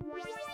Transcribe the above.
Whee!